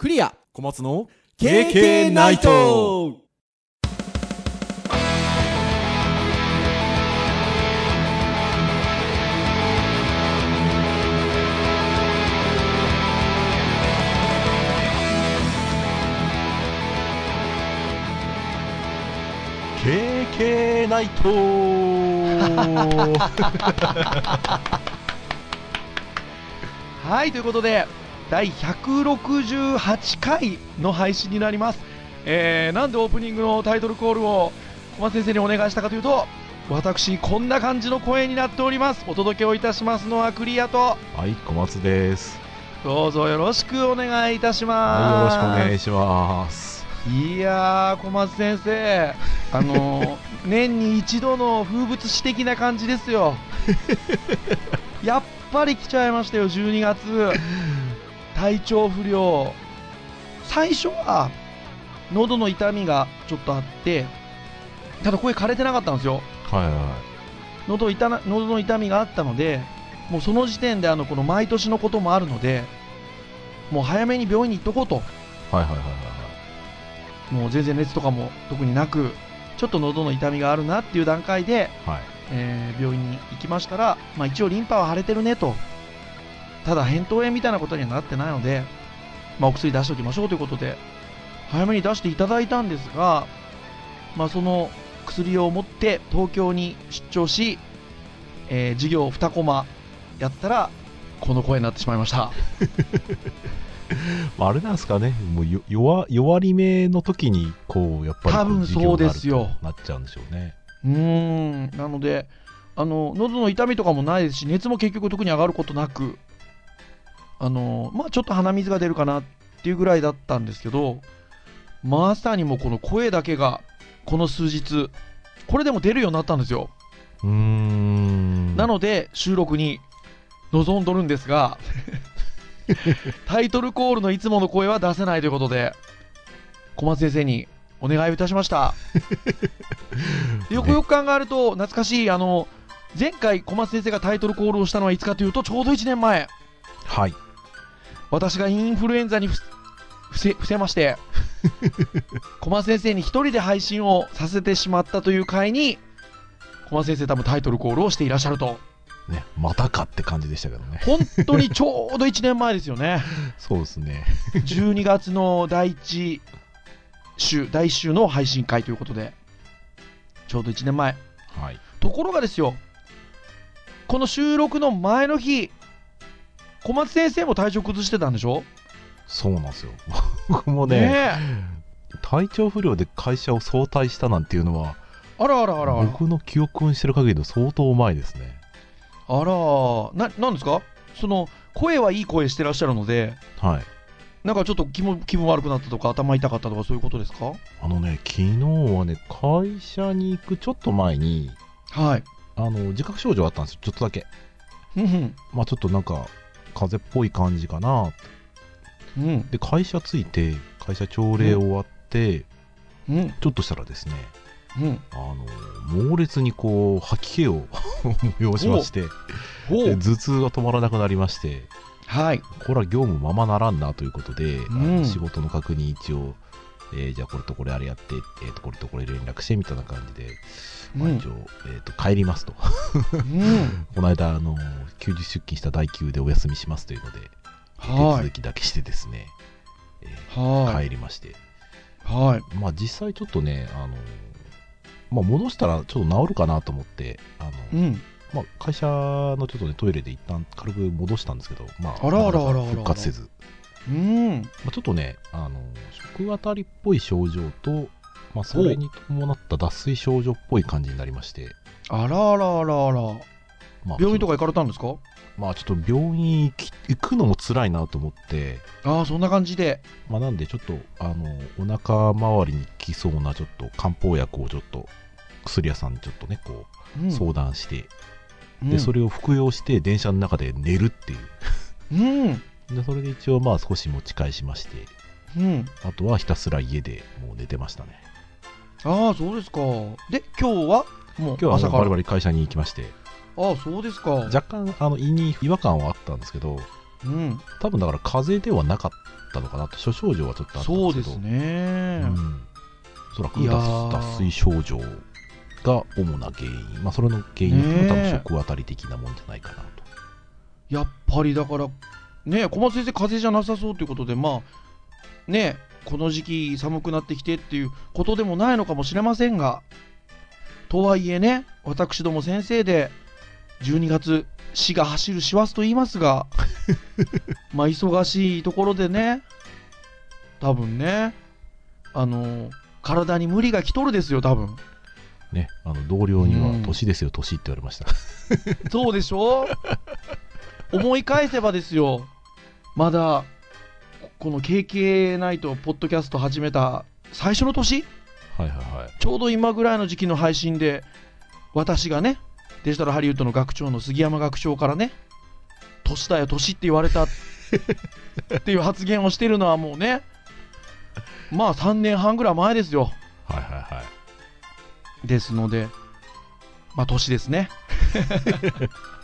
クリア。小松の KK ナイト。ナイト。はいということで第168回の配信になります、えー、なんでオープニングのタイトルコールを小松先生にお願いしたかというと私こんな感じの声になっております。お届けをいたしますのはクリアと。はい小松です。どうぞよろしくお願いいたしはいよろしくおます願いします。いやー小松先生。あのー 年に一度の風物詩的な感じですよ。やっぱり来ちゃいましたよ12月体調不良。最初は喉の痛みがちょっとあってただ声枯れてなかったんですよ。はいはい。喉痛な喉の痛みがあったのでもうその時点であのこの毎年のこともあるのでもう早めに病院に行っとこうと。はいはいはいはいもう全然熱とかも特になくちょっと喉の痛みがあるなっていう段階で、はいはい。えー病院に行きましたら、まあ、一応リンパは腫れてるねとただ扁桃炎みたいなことにはなってないので、まあ、お薬出しておきましょうということで早めに出していただいたんですが、まあ、その薬を持って東京に出張し、えー授業2コマやったらこの声になってしまいました。まあ、あれなんですかね。もうよ弱弱り目の時にこうやっぱりこ多分そうですよ。となっちゃうんでしょうね。うーん。なのであの喉の痛みとかもないですし熱も結局特に上がることなくあのまあちょっと鼻水が出るかなっていうぐらいだったんですけどまさにもうこの声だけがこの数日これでも出るようになったんですよ、うーん。なので収録に臨んどるんですが タイトルコールのいつもの声は出せないということで小松先生にお願いをいたしました。よくよく考えると懐かしいあの前回小松先生がタイトルコールをしたのはいつかというとちょうど1年前。はい私がインフルエンザにふ伏せ伏せまして 小松先生に一人で配信をさせてしまったという回に小松先生多分タイトルコールをしていらっしゃると。ねまたかって感じでしたけどね。本当にちょうど1年前ですよね。そうですね。12月の第1週第1週の配信会ということでちょうど1年前。はい。ところがですよこの収録の前の日小松先生も体調崩してたんでしょ？そうなんですよ。僕もねね体調不良で会社を早退したなんていうのはえあらあらあらあら。僕の記憶にしてる限りで相当前ですね。あら。ななんですか？その声はいい声してらっしゃるのではい。なんかちょっと気も気分悪くなったとか頭痛かったとかそういうことですか？あのね昨日はね会社に行くちょっと前にはい。あの自覚症状あったんですよ。ちょっとだけ。まあちょっとなんか風邪っぽい感じかな。うん。で会社着いて会社朝礼終わって、うん。ちょっとしたらですねうん。あの猛烈にこう吐き気を 催しまして頭痛が止まらなくなりましてはい。これは業務ままならんなということで、あうん。の仕事の確認一応、えーじゃあこれとこれあれやって、えーとこれとこれ連絡してみたいな感じで、まあ、うん。一応、えーと帰りますと。うん。この間あの休日出勤した代休でお休みしますというので手はい。続きだけしてですね、えーはい。帰りまして。はい。まあ実際ちょっとねあの、まあ、戻したらちょっと治るかなと思ってあの、うん。まあ、会社のちょっとねトイレで一旦軽く戻したんですけど、まあ、あらあらあら。復活せず、うん。まあ、ちょっとねあの食当たりっぽい症状と、まあ、それに伴った脱水症状っぽい感じになりまして、あらあらあらあら。まあ、病院とか行かれたんですか？まあちょっと病院行き行くのも辛いなと思って。ああそんな感じで。まあなんでちょっとあのお腹周りに効きそうなちょっと漢方薬をちょっと薬屋さんにちょっとねこううん。相談して、うん。でそれを服用して電車の中で寝るっていう。うんでそれで一応まあ少し持ち返しまして。うん。あとはひたすら家でもう寝てましたね。ああそうですか。で今日はもう今日はあ朝かバリバリ会社に行きまして。ああそうですか。若干あの胃に違和感はあったんですけどうん、多分だから風邪ではなかったのかなと諸症状はちょっとあったんそうですですけど。ね。うん、おそらくいや脱ー脱水症状が主な原因、まあ、それの原因は多分食あたり的なもんじゃないかなと。やっぱりだから、ね、小松先生、風邪じゃなさそうということで、まあ、ね、この時期寒くなってきてっていうことでもないのかもしれませんが、とはいえね、私ども先生で、12月、死が走る師走と言いますが、まあ、忙しいところでね、多分ね、あの、体に無理が来とるですよ、多分。ね、あの同僚にはうん年ですよ、年って言われました。そうでしょ？思い返せばですよ、まだこの KK ナイトポッドキャスト始めた最初の年、はいはいはい。ちょうど今ぐらいの時期の配信で、私がね、デジタルハリウッドの学長の杉山学長からね、年だよ、年って言われたっていう発言をしてるのはもうね、まあ3年半ぐらい前ですよ。はいはいはい。ですので、まあ年ですね。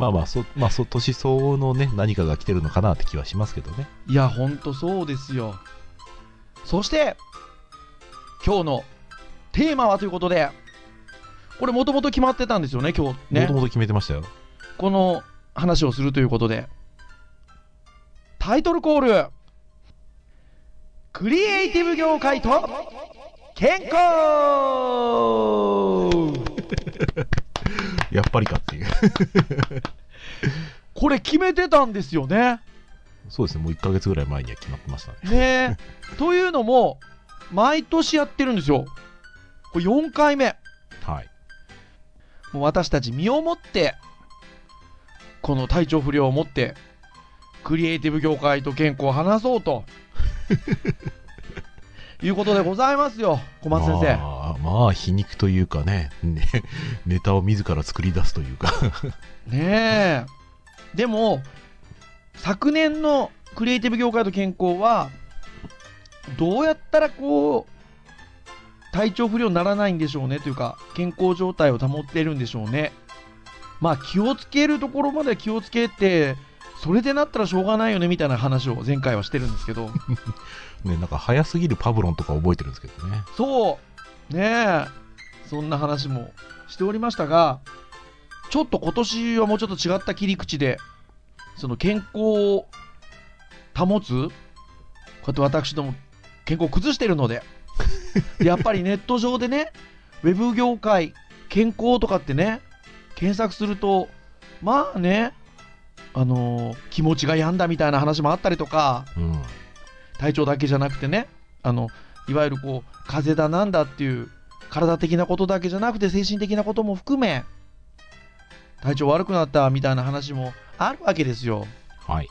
まあまあ、そまあ、そ年相応のね、何かが来てるのかなって気はしますけどね。いや、ほんとそうですよ。そして、今日のテーマはということで、これもともと決まってたんですよね、今日もねと。もと決めてましたよ。この話をするということで。タイトルコール、クリエイティブ業界と健康 やっぱりかっていう。これ決めてたんですよね。そうですね、もう1ヶ月ぐらい前には決まってましたね。ねえ。というのも、毎年やってるんですよ。これ4回目。はい。もう私たち身をもって、この体調不良をもって、クリエイティブ業界と健康を話そうと。いうことでございますよ、小松先生。まあ、まあ、皮肉というかねね、ネタを自ら作り出すというか。ねえ。でも、昨年のクリエイティブ業界と健康は、どうやったらこう、体調不良にならないんでしょうねというか、健康状態を保ってるんでしょうね。まあ、気をつけるところまで気をつけて、それでなったらしょうがないよねみたいな話を前回はしてるんですけど、ね、なんか早すぎるパブロンとか覚えてるんですけどね。そう、ねえ、そんな話もしておりましたが、ちょっと今年はもうちょっと違った切り口で、その健康を保つ、こうやって私ども健康を崩してるので、やっぱりネット上でね、ウェブ業界、健康とかってね、検索すると、まあね、あのー気持ちが病んだみたいな話もあったりとか、うん。体調だけじゃなくてねあのいわゆるこう風邪だなんだっていう体的なことだけじゃなくて精神的なことも含め体調悪くなったみたいな話もあるわけですよはい。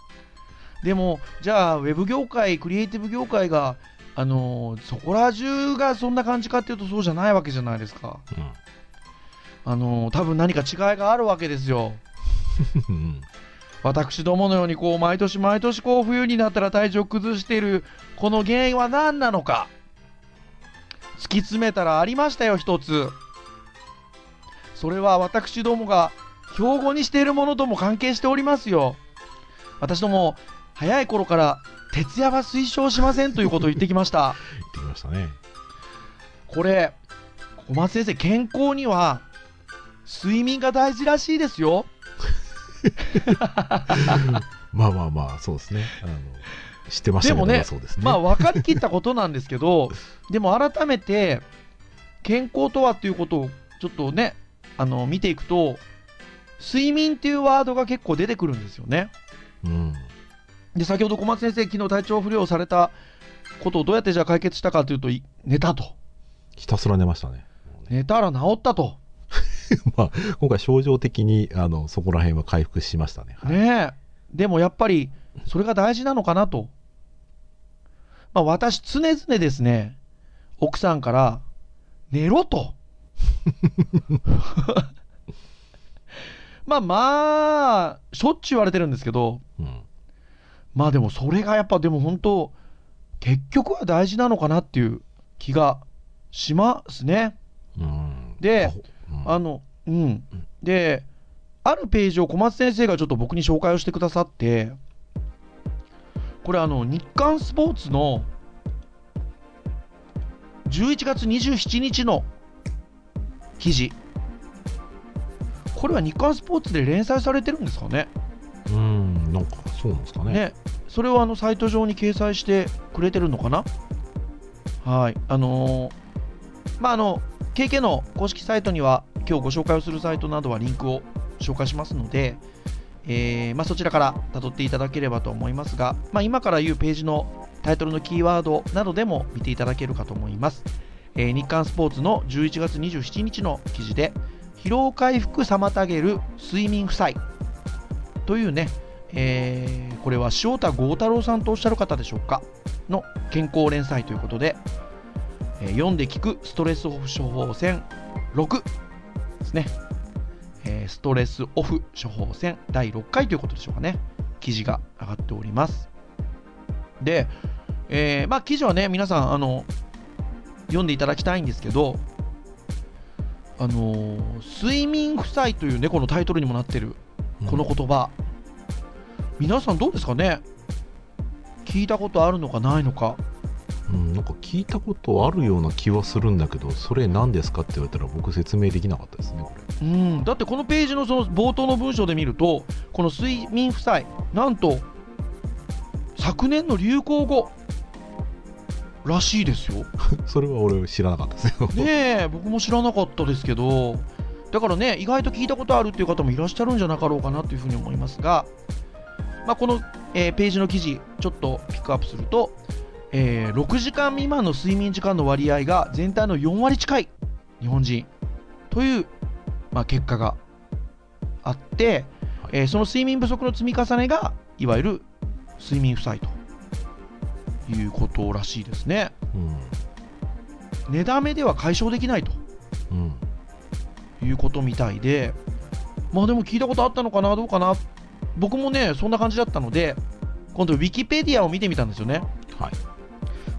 でもじゃあウェブ業界クリエイティブ業界があのそこら中がそんな感じかっていうとそうじゃないわけじゃないですかうん。あの多分何か違いがあるわけですよ うん私どものようにこう毎年毎年こう冬になったら体調を崩しているこの原因は何なのか？突き詰めたらありましたよ一つ。それは私どもが標語にしているものとも関係しておりますよ。私ども早い頃から徹夜は推奨しませんということを言ってきました。言ってきましたね。これ小松先生健康には睡眠が大事らしいですよまあまあまあ、そうですね。あの知ってましたけど、でもねまあそうですね。まあ分かりきったことなんですけど、でも改めて、健康とはっていうことをちょっとね、あの見ていくと、睡眠っていうワードが結構出てくるんですよね。うん。で、先ほど小松先生、昨日体調不良されたことをどうやってじゃあ解決したかというと、い寝たと。ひたすら寝ましたね。寝たら治ったと。まあ、今回症状的に、あの、そこら辺は回復しましたね。はいねえ。でもやっぱり、それが大事なのかなと。まあ私、常々ですね、奥さんから、寝ろと。まあまあ、しょっちゅう言われてるんですけど、うん。まあでもそれがやっぱでも本当、結局は大事なのかなっていう気がしますね。うん。であの、うん。で、あるページを小松先生がちょっと僕に紹介をしてくださって、これあの日刊スポーツの11月27日の記事。これは日刊スポーツで連載されてるんですかね？うんなんかそうなんですかね。ね。それをあのサイト上に掲載してくれてるのかな？はい。あのーまああの KK の公式サイトには今日ご紹介をするサイトなどはリンクを紹介しますので、えーまあ、そちらから辿っていただければと思いますが、まあ、今から言うページのタイトルのキーワードなどでも見ていただけるかと思います、えー日刊スポーツの11月27日の記事で疲労回復妨げる睡眠負債というね、えーこれは塩田剛太郎さんとおっしゃる方でしょうかの健康連載ということで、えー読んで聞くストレスオフ処方箋6ですね、えーストレスオフ処方箋第6回ということでしょうかね。記事が上がっております。で、えーまあ記事はね皆さんあの読んでいただきたいんですけどあの睡眠負債というねのタイトルにもなってるこの言葉、皆さんどうですかね？聞いたことあるのかないのか？うん、なんか聞いたことあるような気はするんだけどそれ何ですかって言われたら僕説明できなかったですねこれ。うん。だってこのページのその冒頭の文章で見るとこの睡眠負債なんと昨年の流行語らしいですよ。それは俺知らなかったですよ。ねえ僕も知らなかったですけど。だからね意外と聞いたことあるっていう方もいらっしゃるんじゃなかろうかなというふうに思いますが、まあ、この、えーページの記事ちょっとピックアップすると、えー6時間未満の睡眠時間の割合が全体の4割近い日本人。という、まあ、結果があって、はいえーその睡眠不足の積み重ねがいわゆる睡眠負債ということらしいですね。うん。寝だめでは解消できないと。うんいうことみたいで、まあでも聞いたことあったのかな、どうかな、僕もね、そんな感じだったので、今度、ウィキペディアを見てみたんですよね。はい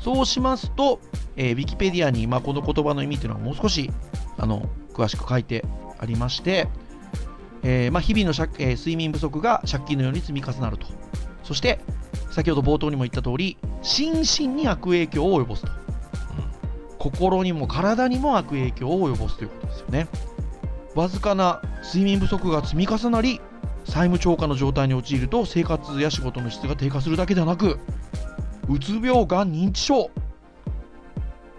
そうしますと、えーウィキペディアに、まあ、この言葉の意味というのはもう少しあの詳しく書いてありまして、えーまあ、日々の借、えー睡眠不足が借金のように積み重なると。そして、先ほど冒頭にも言った通り、心身に悪影響を及ぼすと。うん心にも体にも悪影響を及ぼすということですよね。わずかな睡眠不足が積み重なり、債務超過の状態に陥ると生活や仕事の質が低下するだけではなく、うつ病がん認知症。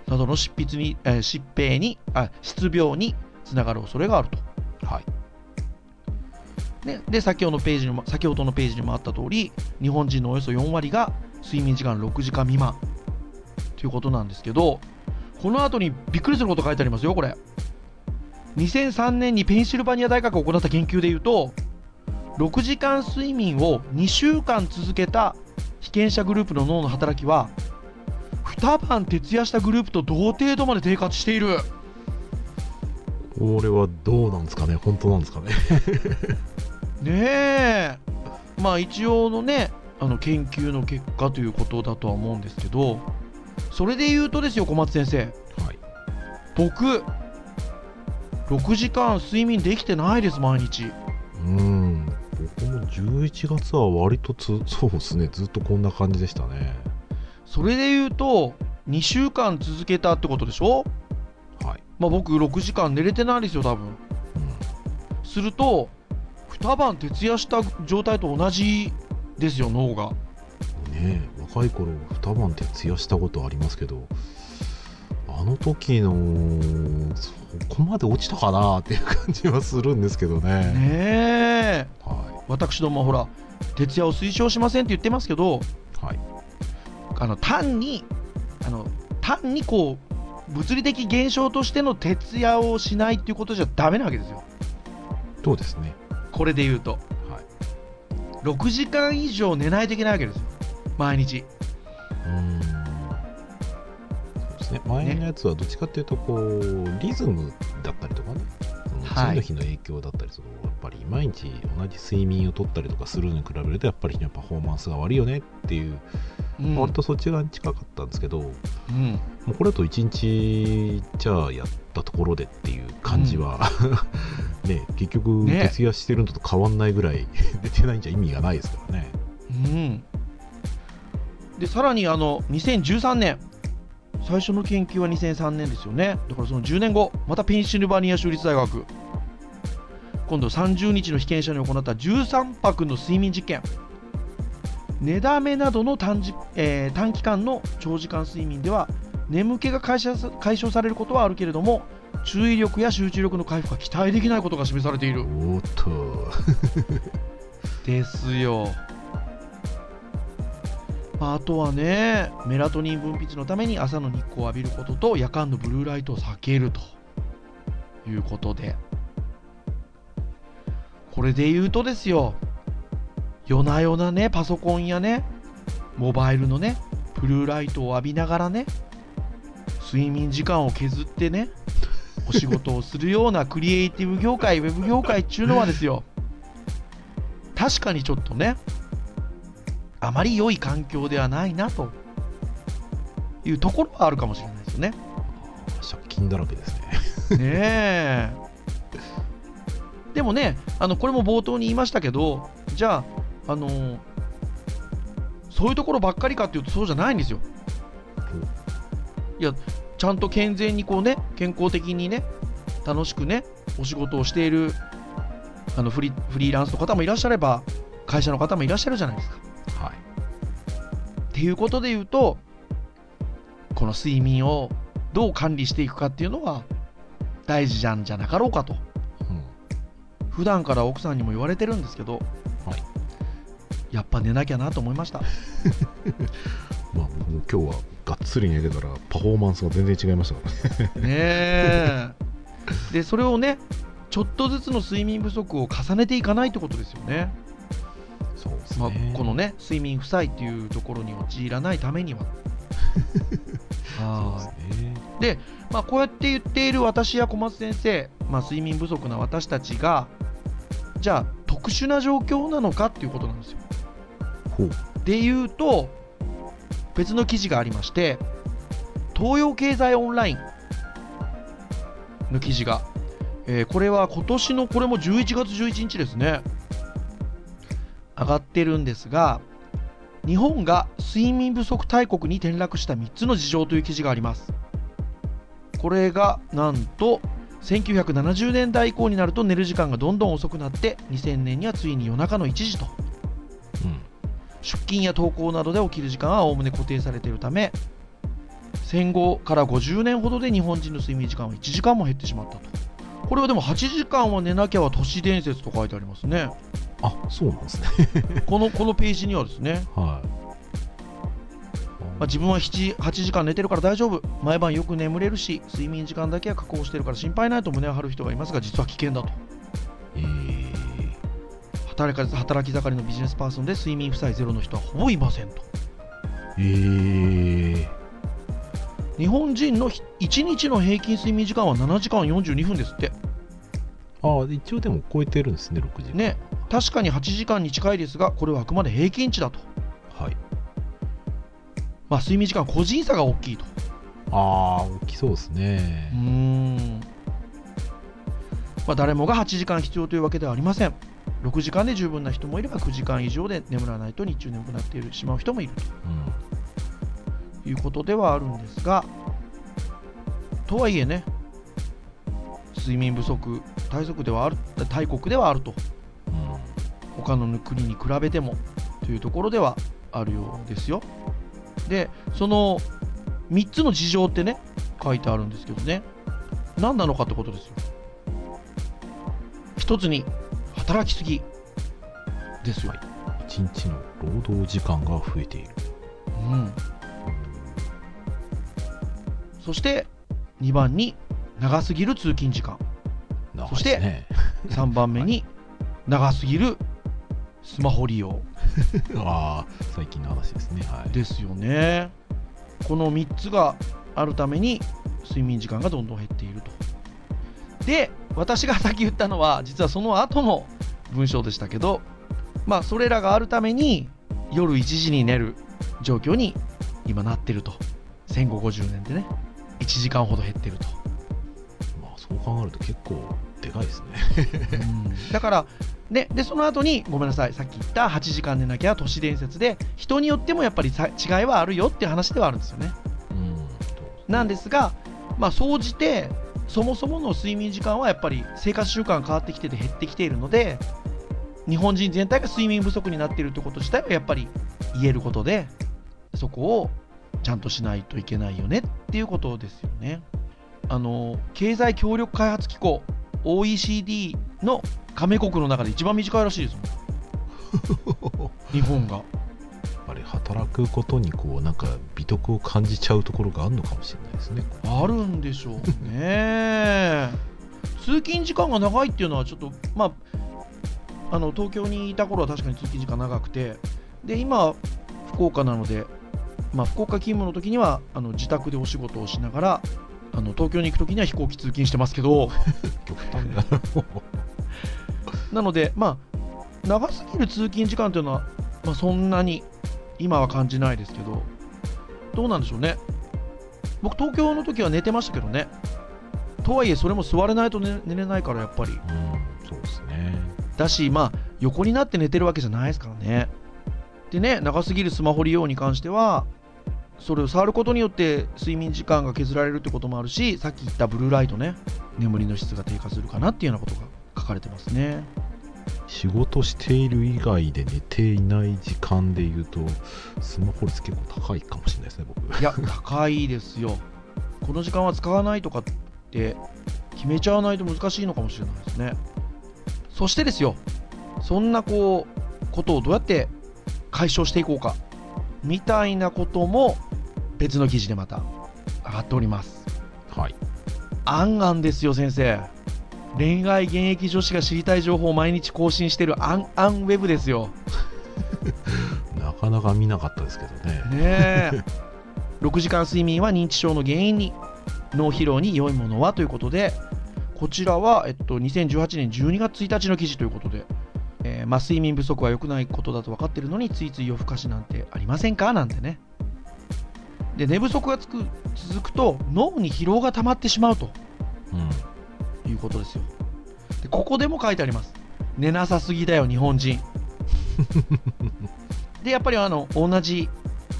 などの疾筆に、え疾病にあ失病につながる恐れがあると。はい。ね、で先ほどのページにも先ほどのページにもあった通り日本人のおよそ4割が睡眠時間6時間未満。ということなんですけどこの後にびっくりすること書いてありますよこれ。2003年にペンシルバニア大学が行った研究でいうと6時間睡眠を2週間続けた被験者グループの脳の働きは2晩徹夜したグループと同程度まで低下している。これはどうなんですかね？本当なんですかね？ねえ。まあ一応のねあの研究の結果ということだとは思うんですけどそれで言うとですよ小松先生。はい。僕6時間睡眠できてないです毎日。うん11月は割とつそうですね。ずっとこんな感じでしたね。それで言うと2週間続けたってことでしょ？はい、まあ僕6時間寝れてないですよ多分。うん、すると2晩徹夜した状態と同じですよ脳が。ねえ若い頃二晩徹夜したことありますけどあの時のそこまで落ちたかなっていう感じはするんですけどね。ねえ。は私どもはほら徹夜を推奨しませんって言ってますけどいはい。あの単にあの単にこう物理的現象としての徹夜をしないっていうことじゃダメなわけですよ。そうですね。これで言うと。はい。6時間以上寝ないといけないわけですよ。毎日。うーん。そうですね。前のやつはどっちかっていうとこうリズムだったりとかね次の日の影響だったりそのやっぱり毎日同じ睡眠をとったりとかするのに比べるとやっぱりパフォーマンスが悪いよねっていう、うん。割とそっち側に近かったんですけどもうん。うこれだと1日じゃあやったところでっていう感じは、ね結局ね。徹夜してるのと変わんないぐらい 出てないんじゃ意味がないですからね。うん。でさらにあの2013年最初の研究は2003年ですよね。だからその10年後またペンシルバニア州立大学。今度30日の被験者に行った13泊の睡眠実験。寝だめなどの短時、えー短期間の長時間睡眠では眠気が解消さ解消されることはあるけれども注意力や集中力の回復が期待できないことが示されている。おっと。ですよ。まああとはね、メラトニン分泌のために朝の日光を浴びることと夜間のブルーライトを避けるということで、これで言うとですよ、夜な夜なね、パソコンやね、モバイルのね、ブルーライトを浴びながらね、睡眠時間を削ってね、お仕事をするようなクリエイティブ業界、ウェブ業界っていうのはですよ、確かにちょっとねあまり良い環境ではないなというところはあるかもしれないですよね。借金だらけですねねえでもねあのこれも冒頭に言いましたけどじゃああのそういうところばっかりかっていうとそうじゃないんですよ。いやちゃんと健全にこうね健康的にね楽しくねお仕事をしているあのフリフリーランスの方もいらっしゃれば会社の方もいらっしゃるじゃないですか。はいっていうことで言うとこの睡眠をどう管理していくかっていうのは大事じゃんじゃなかろうかと。うん。普段から奥さんにも言われてるんですけど、はい。やっぱ寝なきゃなと思いました。まあ僕も今日はがっつり寝てたらパフォーマンスが全然違いましたからね。ねえ。でそれをねちょっとずつの睡眠不足を重ねていかないってことですよねそうですまあね、このね睡眠負債っていうところに陥らないためには。はですね。いで、まあ、こうやって言っている私や小松先生、まあ、睡眠不足な私たちがじゃあ特殊な状況なのかっていうことなんですよ。ほう。で言うと別の記事がありまして東洋経済オンラインの記事が、えーこれは今年のこれも11月11日ですね上がってるんですが日本が睡眠不足大国に転落した3つの事情という記事があります。これがなんと1970年代以降になると寝る時間がどんどん遅くなって2000年にはついに夜中の1時と。うん。出勤や登校などで起きる時間はおおむね固定されているため戦後から50年ほどで日本人の睡眠時間は1時間も減ってしまったと。これはでも8時間は寝なきゃは都市伝説と書いてありますねあそうなんですね。このこのページにはですね、はい。まあ、自分は7 8時間寝てるから大丈夫。毎晩よく眠れるし睡眠時間だけは確保してるから心配ないと胸を張る人がいますが実は危険だと。えー、働き働き盛りのビジネスパーソンで睡眠負債ゼロの人はほぼいませんと。えー、日本人の1日の平均睡眠時間は7時間42分ですって。あ一応でも超えてるんですね6時間。ね確かに8時間に近いですがこれはあくまで平均値だと、はい。まあ、睡眠時間個人差が大きいと。ああ大きそうですね。ん、まあ、誰もが8時間必要というわけではありません。6時間で十分な人もいれば9時間以上で眠らないと日中眠くなっているしまう人もいるうん。ということではあるんですがとはいえね睡眠不足大足ではある大国ではあると。うん他の国に比べてもというところではあるようですよ。で、その3つの事情ってね、書いてあるんですけどね、何なのかってことですよ。一つに、働きすぎですよ。一日の労働時間が増えているうん、そして、2番に、長すぎる通勤時間。長いそしてですね3番目に、長すぎるスマホ利用。ああ最近の話ですねはいですよね。この3つがあるために睡眠時間がどんどん減っていると。で、私がさっき言ったのは実はその後の文章でしたけど、まあそれらがあるために夜1時に寝る状況に今なってると。戦後50年でね、1時間ほど減ってると。まあそう考えると結構でかいですねうんだからででその後にごめんなさいさっき言った8時間寝なきゃ都市伝説で人によってもやっぱりさ違いはあるよっていう話ではあるんですよねうんなんですがまあ総じてそもそもの睡眠時間はやっぱり生活習慣が変わってきてて減ってきているので日本人全体が睡眠不足になっているということ自体はやっぱり言えることでそこをちゃんとしないといけないよねっていうことですよね。あの経済協力開発機構 OECD の加盟国の中で一番短いらしいです。もん日本が。やっぱり働くことにこうなんか美徳を感じちゃうところがあるのかもしれないですね。あるんでしょうね。通勤時間が長いっていうのはちょっとまああの東京にいた頃は確かに通勤時間長くて。で今福岡なので、まあ、福岡勤務の時にはあの自宅でお仕事をしながらあの東京に行く時には飛行機通勤してますけど。極端だななのでまあ長すぎる通勤時間というのは、まあ、そんなに今は感じないですけどどうなんでしょうね。僕東京の時は寝てましたけどね。とはいえそれも座れないと寝寝れないからやっぱり。うんそうですね。だしまあ横になって寝てるわけじゃないですからね。でね長すぎるスマホ利用に関してはそれを触ることによって睡眠時間が削られるってこともあるしさっき言ったブルーライトね眠りの質が低下するかなっていうようなことが書かれてますね。仕事している以外で寝ていない時間でいうとスマホ率結構高いかもしれないですね僕。いや高いですよ。この時間は使わないとかって決めちゃわないと難しいのかもしれないですね。そしてですよそんなこうことをどうやって解消していこうかみたいなことも別の記事でまた上がっております。はい。あんあんですよ先生恋愛現役女子が知りたい情報を毎日更新してるアンアンウェブですよ。なかなか見なかったですけどね。ねえ。6時間睡眠は認知症の原因に脳疲労に良いものはということでこちらは、えっと、2018年12月1日の記事ということで、えーまあ、睡眠不足は良くないことだと分かっているのについつい夜更かしなんてありませんか？なんてね。で寝不足がつく続くと脳に疲労が溜まってしまうと。うんいうことですよ。でここでも書いてあります。寝なさすぎだよ日本人。でやっぱりあの同じ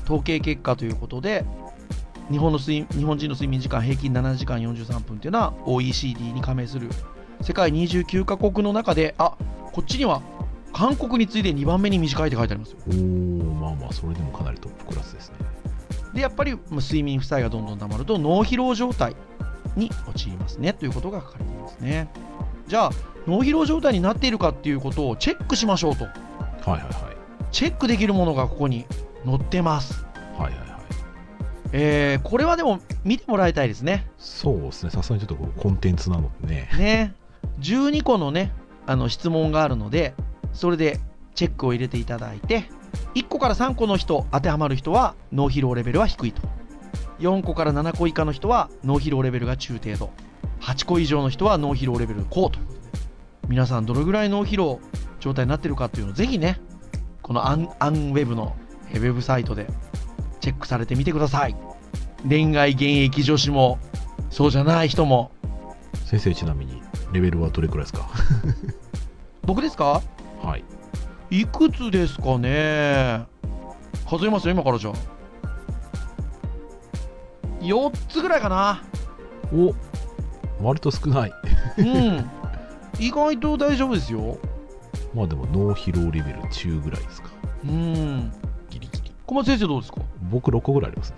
統計結果ということで日本の睡日本人の睡眠時間平均7時間43分っていうのは OECD に加盟する世界29カ国の中であこっちには韓国に次いで2番目に短いって書いてありますよ。おおまあまあそれでもかなりトップクラスですね。でやっぱりまあ睡眠負債がどんどん溜まると脳疲労状態に陥りますね。ということが書かれていますね。じゃあ脳疲労状態になっているかっていうことをチェックしましょうと。はいはいはい。チェックできるものがここに載ってます。はいはいはい。えーこれはでも見てもらいたいですね。そうですね。さすがにちょっとコンテンツなのでね。ね。12個のねあの質問があるのでそれでチェックを入れていただいて1個から3個の人当てはまる人は脳疲労レベルは低いと4個から7個以下の人は脳疲労レベルが中程度。8個以上の人は脳疲労レベル高と皆さんどれぐらい脳疲労状態になってるかっていうのをぜひねこのアンアンウェブのえウェブサイトでチェックされてみてください。恋愛現役女子もそうじゃない人も。先生ちなみにレベルはどれくらいですか？僕ですか？はい。いくつですかね？数えますよ今からじゃあ4つぐらいかな。お割と少ない。うん。意外と大丈夫ですよ。まあでも脳疲労レベル中ぐらいですか。うん。ギリギリ。小松先生どうですか？僕6個ぐらいありますね。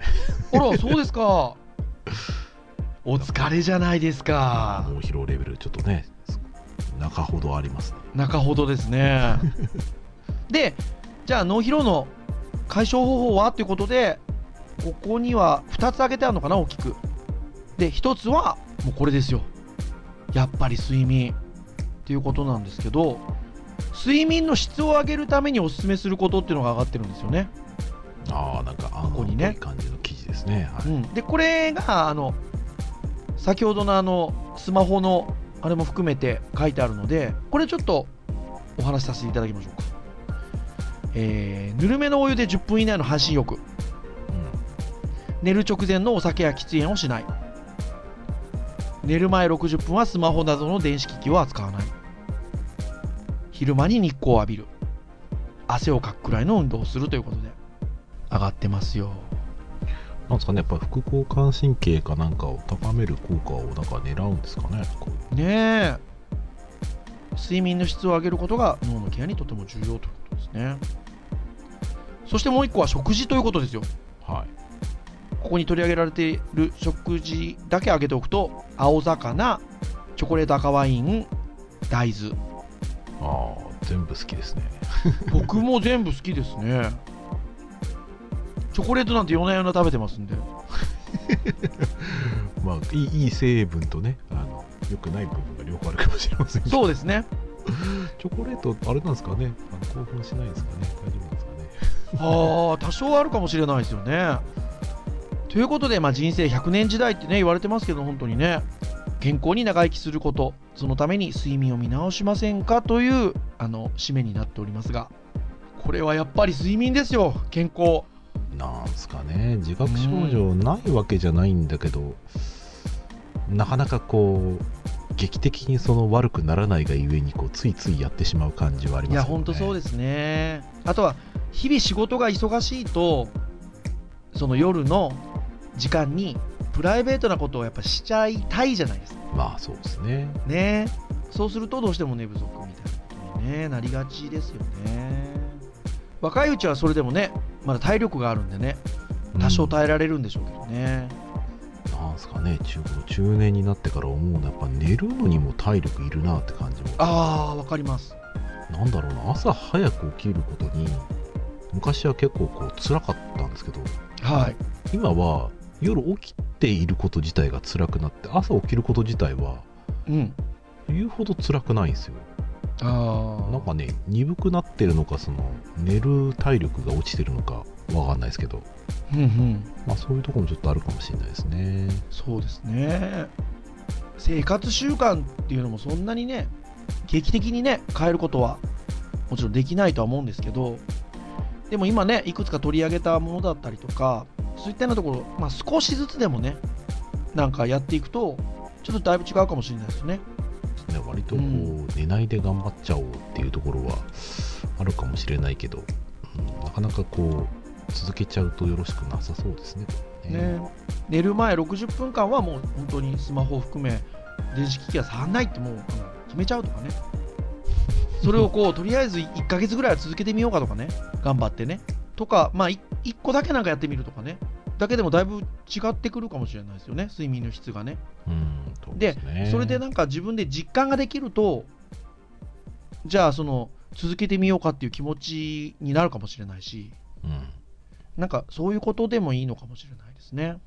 あらそうですか。お疲れじゃないですか。脳疲労レベルちょっとね中ほどありますね。中ほどですね。でじゃあ脳疲労の解消方法は？ということでここには2つ挙げてあるのかな大きく。で1つはもうこれですよ。やっぱり睡眠。っていうことなんですけど睡眠の質を上げるためにおすすめすることっていうのが上がってるんですよね、ああなんかあのここにね。いい感じの記事ですね、はい。うん、でこれがあの先ほどのあのスマホのあれも含めて書いてあるのでこれちょっとお話しさせていただきましょうか、えーぬるめのお湯で10分以内の半身浴。うん寝る直前のお酒や喫煙をしない。寝る前60分はスマホなどの電子機器を扱わない。昼間に日光を浴びる。汗をかくくらいの運動をするということで。上がってますよ。なんですかねやっぱ副交感神経かなんかを高める効果をなんか狙うんですかねねえ。睡眠の質を上げることが脳のケアにとても重要ということですね。そしてもう一個は食事ということですよ。はいここに取り上げられている食事だけ挙げておくと青魚チョコレート赤ワイン大豆。ああ全部好きですね。僕も全部好きですね。チョコレートなんて夜な夜な食べてますんで。まあいいいい成分とねあの良くない部分が両方あるかもしれませんそうですね。チョコレートあれなんですかね。あの興奮しないですかね。大丈夫ですかね。ああ多少あるかもしれないですよねということで、まあ、人生100年時代ってね言われてますけど本当にね健康に長生きすることそのために睡眠を見直しませんかというあの締めになっておりますがこれはやっぱり睡眠ですよ健康。なんすかね自覚症状ないわけじゃないんだけど、なかなかこう劇的にその悪くならないがゆえにこうついついやってしまう感じはありますよね。いや本当そうですね。あとは日々仕事が忙しいとその夜の時間にプライベートなことをやっぱしちゃいたいじゃないですか。まあそうですね。ね。そうするとどうしても寝不足みたいなことに、ね、なりがちですよね。若いうちはそれでもねまだ体力があるんでね多少耐えられるんでしょうけどね、なんすかね。中中年になってから思うのはやっぱ寝るのにも体力いるなって感じも。ああわかります。なんだろうな。朝早く起きることに昔は結構こう辛かったんですけどはい。今は夜起きていること自体が辛くなって朝起きること自体はうん。言うほど辛くないんですよ。あなんかね鈍くなってるのかその寝る体力が落ちてるのかわかんないですけど。うんうん。まあそういうところもちょっとあるかもしれないですね。そうですね。生活習慣っていうのもそんなにね劇的にね変えることはもちろんできないとは思うんですけどでも今ねいくつか取り上げたものだったりとかそういったようなところ、まあ、少しずつでもねなんかやっていくとちょっとだいぶ違うかもしれないですね。ね。割とこう、うん寝ないで頑張っちゃおうっていうところはあるかもしれないけど、うんなかなかこう続けちゃうとよろしくなさそうですね。ね。寝る前60分間はもう本当にスマホを含め電子機器は触んないってもう決めちゃうとかね。それをこう とりあえず1ヶ月ぐらいは続けてみようかとかね。頑張ってね。とかまあ1個だけなんかやってみるとかねだけでもだいぶ違ってくるかもしれないですよね睡眠の質がね。うんでね。それでなんか自分で実感ができるとじゃあその続けてみようかっていう気持ちになるかもしれないしうん。なんかそういうことでもいいのかもしれないですね。っ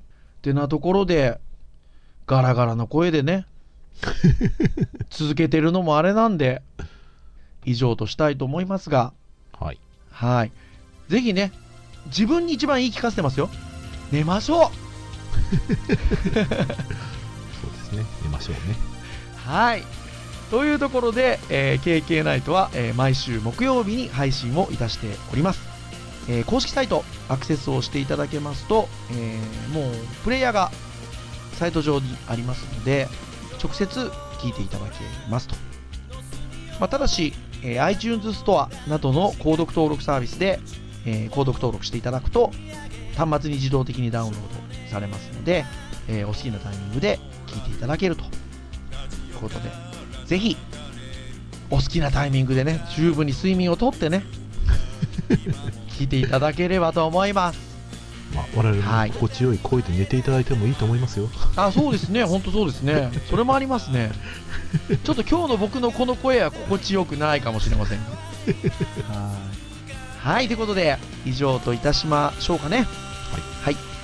てなところでガラガラの声でね 続けてるのもあれなんで以上としたいと思いますが。はい。はい。ぜひね自分に一番言い聞かせてますよ寝ましょそうですね。寝ましょうね。うはい。というところで、えー KK ナイトは、えー毎週木曜日に配信をいたしております、えー公式サイトアクセスをしていただけますと、えーもうプレイヤーがサイト上にありますので直接聞いていただけますと、まあ、ただし、えー iTunes ストアなどの購読登録サービスで、えー購読登録していただくと端末に自動的にダウンロードされますので、えーお好きなタイミングで聞いていただけるということでぜひお好きなタイミングでね十分に睡眠をとってね 聞いていただければと思います。まあ我々はい。も心地よい声で寝ていただいてもいいと思いますよ。あそうですね。本当そうですね。それもありますね。ちょっと今日の僕のこの声は心地よくないかもしれません。はい。はいということで以上といたしましょうかね。はい、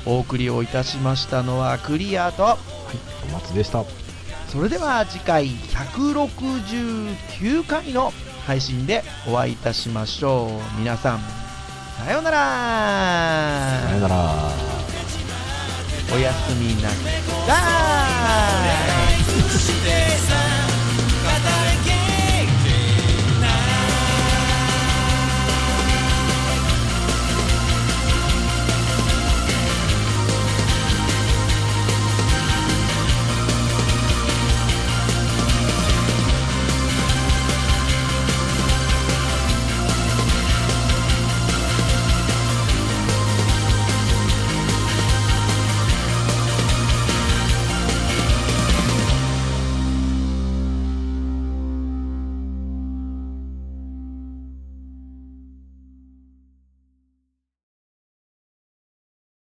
お送りをいたしましたのはクリアと。お松でした。それでは次回169回の配信でお会いいたしましょう。皆さんさようなら。さよなら。おやすみなさい